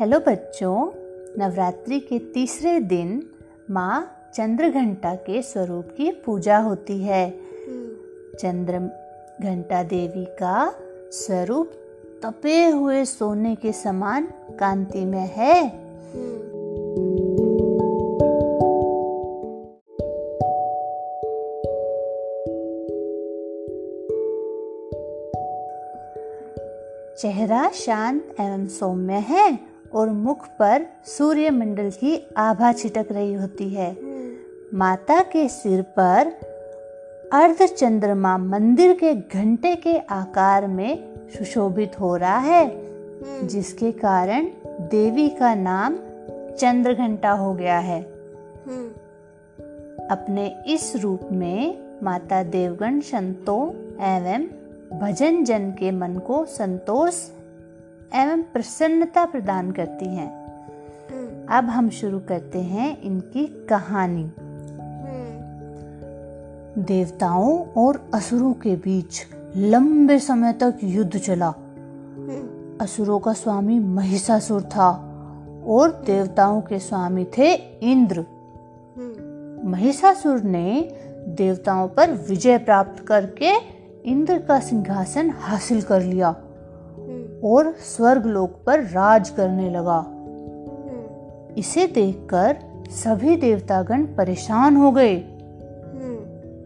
Hello बच्चों, नवरात्रि के तीसरे दिन माँ चंद्रघंटा के स्वरूप की पूजा होती है। चंद्र घंटा देवी का स्वरूप तपे हुए सोने के समान कांति में है। चेहरा शांत एवं सौम्य है और मुख पर सूर्य मंडल की आभा छिटक रही होती है। माता के सिर पर अर्ध चंद्रमा मंदिर के घंटे के आकार में सुशोभित हो रहा है, जिसके कारण देवी का नाम चंद्र घंटा हो गया है। अपने इस रूप में माता देवगण संतों एवं भजन जन के मन को संतोष एवं प्रसन्नता प्रदान करती हैं। अब हम शुरू करते हैं इनकी कहानी। देवताओं और असुरों के बीच लंबे समय तक युद्ध चला। असुरों का स्वामी महिषासुर था और देवताओं के स्वामी थे इंद्र। महिषासुर ने देवताओं पर विजय प्राप्त करके इंद्र का सिंहासन हासिल कर लिया। और स्वर्ग लोक पर राज करने लगा। इसे देखकर सभी देवतागण परेशान हो गए।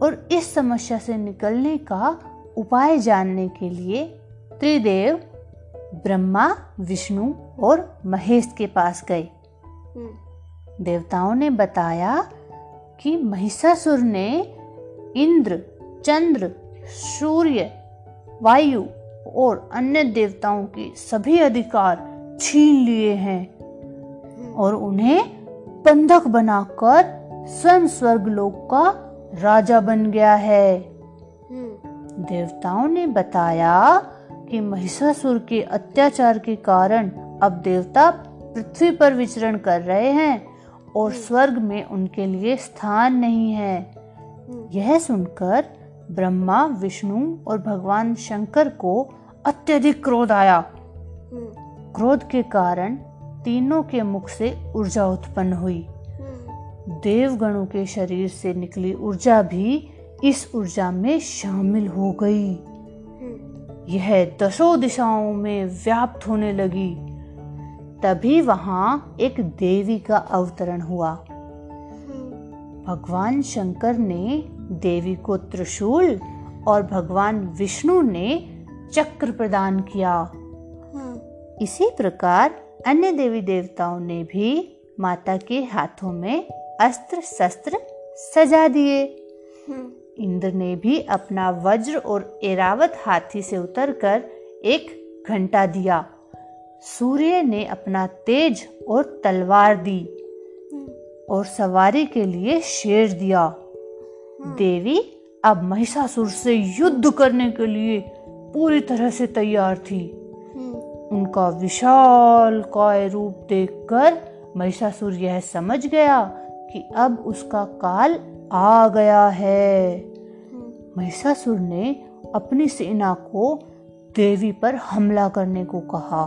और इस समस्या से निकलने का उपाय जानने के लिए त्रिदेव ब्रह्मा विष्णु और महेश के पास गए। देवताओं ने बताया कि महिषासुर ने इंद्र चंद्र सूर्य वायु और अन्य देवताओं के सभी अधिकार छीन लिए हैं और उन्हें बंधक बनाकर स्वयं स्वर्ग लोक का राजा बन गया है। देवताओं ने बताया कि महिषासुर के अत्याचार के कारण अब देवता पृथ्वी पर विचरण कर रहे हैं और स्वर्ग में उनके लिए स्थान नहीं है। यह सुनकर ब्रह्मा विष्णु और भगवान शंकर को अत्यधिक क्रोध आया। क्रोध के कारण तीनों के मुख से ऊर्जा उत्पन्न हुई। देवगणों के शरीर से निकली ऊर्जा भी इस ऊर्जा में शामिल हो गई। यह दसों दिशाओं में व्याप्त होने लगी। तभी वहाँ एक देवी का अवतरण हुआ। भगवान शंकर ने देवी को त्रिशूल और भगवान विष्णु ने चक्र प्रदान किया। इसी प्रकार अन्य देवी देवताओं ने भी माता के हाथों में अस्त्र शस्त्र सजा दिए। इंद्र ने भी अपना वज्र और एरावत हाथी से उतरकर एक घंटा दिया। सूर्य ने अपना तेज और तलवार दी और सवारी के लिए शेर दिया। देवी अब महिषासुर से युद्ध करने के लिए पूरी तरह से तैयार थी। उनका विशाल काय रूप देखकर महिषासुर यह समझ गया कि अब उसका काल आ गया है। महिषासुर ने अपनी सेना को देवी पर हमला करने को कहा।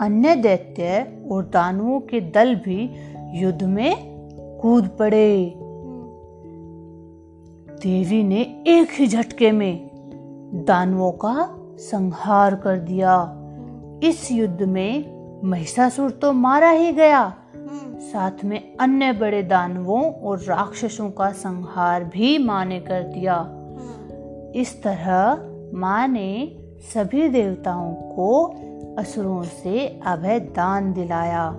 अन्य दैत्य और दानुओं के दल भी युद्ध में कूद पड़े। देवी ने एक ही झटके में दानवों का संहार कर दिया। इस युद्ध में महिषासुर तो मारा ही गया। साथ में अन्य बड़े दानवों और राक्षसों का संहार भी माँ ने कर दिया। इस तरह माँ ने सभी देवताओं को असुरों से अभय दान दिलाया।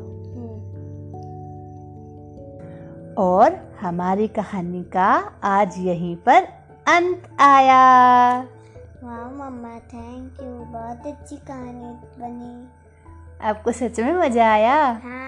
और हमारी कहानी का आज यहीं पर अंत आया। वाह मम्मा थैंक यू बहुत अच्छी कहानी बनी। आपको सच में मज़ा आया? हाँ।